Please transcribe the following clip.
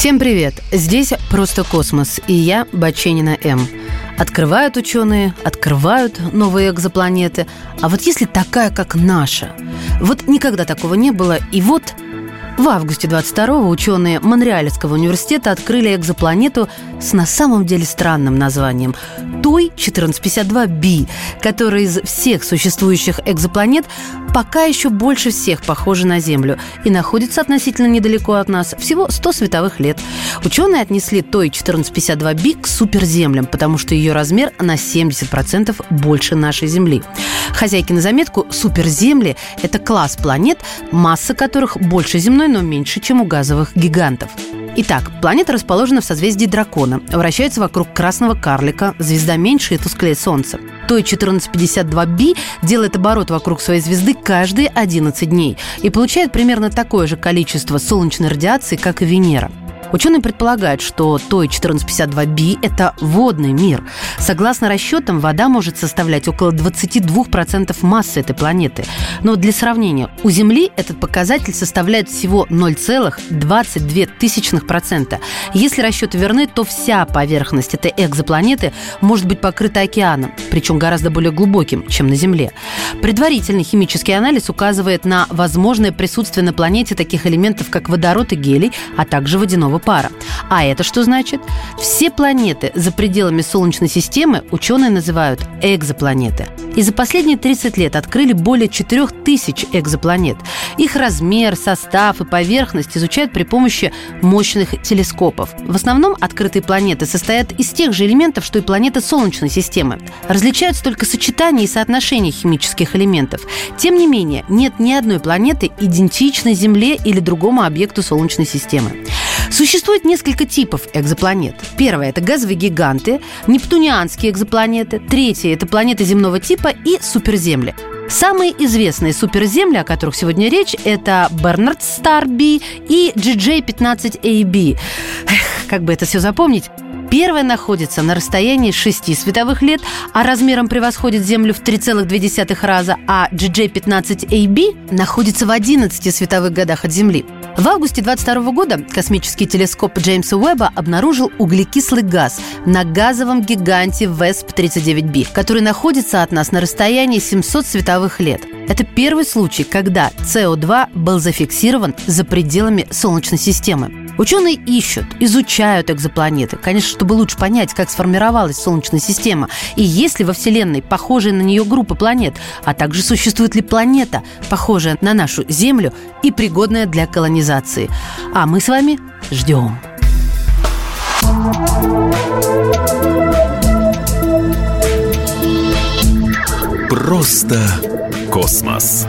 Всем привет! Здесь «Просто космос» и я, Баченина М. Открывают ученые, открывают новые экзопланеты. А вот если такая, как наша? Вот никогда такого не было, и вот в августе 22-го ученые Монреальского университета открыли экзопланету с на самом деле странным названием Той 1452b, которая из всех существующих экзопланет пока еще больше всех похожа на Землю и находится относительно недалеко от нас, всего 100 световых лет. Ученые отнесли Той 1452b к суперземлям, потому что ее размер на 70% больше нашей Земли. Хозяйки на заметку, суперземли – это класс планет, масса которых больше земной, но меньше, чем у газовых гигантов. Итак, планета расположена в созвездии Дракона, вращается вокруг красного карлика, звезда меньше и тусклее Солнца. Той 1452b делает оборот вокруг своей звезды каждые 11 дней и получает примерно такое же количество солнечной радиации, как и Венера. Ученые предполагают, что той 1452b – это водный мир. Согласно расчетам, вода может составлять около 22% массы этой планеты. Но для сравнения, у Земли этот показатель составляет всего 0,22%. Если расчеты верны, то вся поверхность этой экзопланеты может быть покрыта океаном, причем гораздо более глубоким, чем на Земле. Предварительный химический анализ указывает на возможное присутствие на планете таких элементов, как водород и гелий, а также водяного пара. А это что значит? Все планеты за пределами Солнечной системы ученые называют экзопланеты. И за последние 30 лет открыли более 4000 экзопланет. Их размер, состав и поверхность изучают при помощи мощных телескопов. В основном открытые планеты состоят из тех же элементов, что и планеты Солнечной системы. Различаются только сочетания и соотношения химических элементов. Тем не менее, нет ни одной планеты, идентичной Земле или другому объекту Солнечной системы. Существует несколько типов экзопланет. Первое – это газовые гиганты, нептунианские экзопланеты. Третье – это планеты земного типа и суперземли. Самые известные суперземли, о которых сегодня речь, это Бернард Стар B и GJ15AB. Эх, как бы это все запомнить? Первая находится на расстоянии 6 световых лет, а размером превосходит Землю в 3,2 раза, а GJ-15AB находится в 11 световых годах от Земли. В августе 22 года космический телескоп Джеймса Уэбба обнаружил углекислый газ на газовом гиганте VESP-39b, который находится от нас на расстоянии 700 световых лет. Это первый случай, когда СО2 был зафиксирован за пределами Солнечной системы. Ученые ищут, изучают экзопланеты, конечно, чтобы лучше понять, как сформировалась Солнечная система и есть ли во Вселенной похожие на нее группы планет, а также существует ли планета, похожая на нашу Землю и пригодная для колонизации. А мы с вами ждем. Просто космос.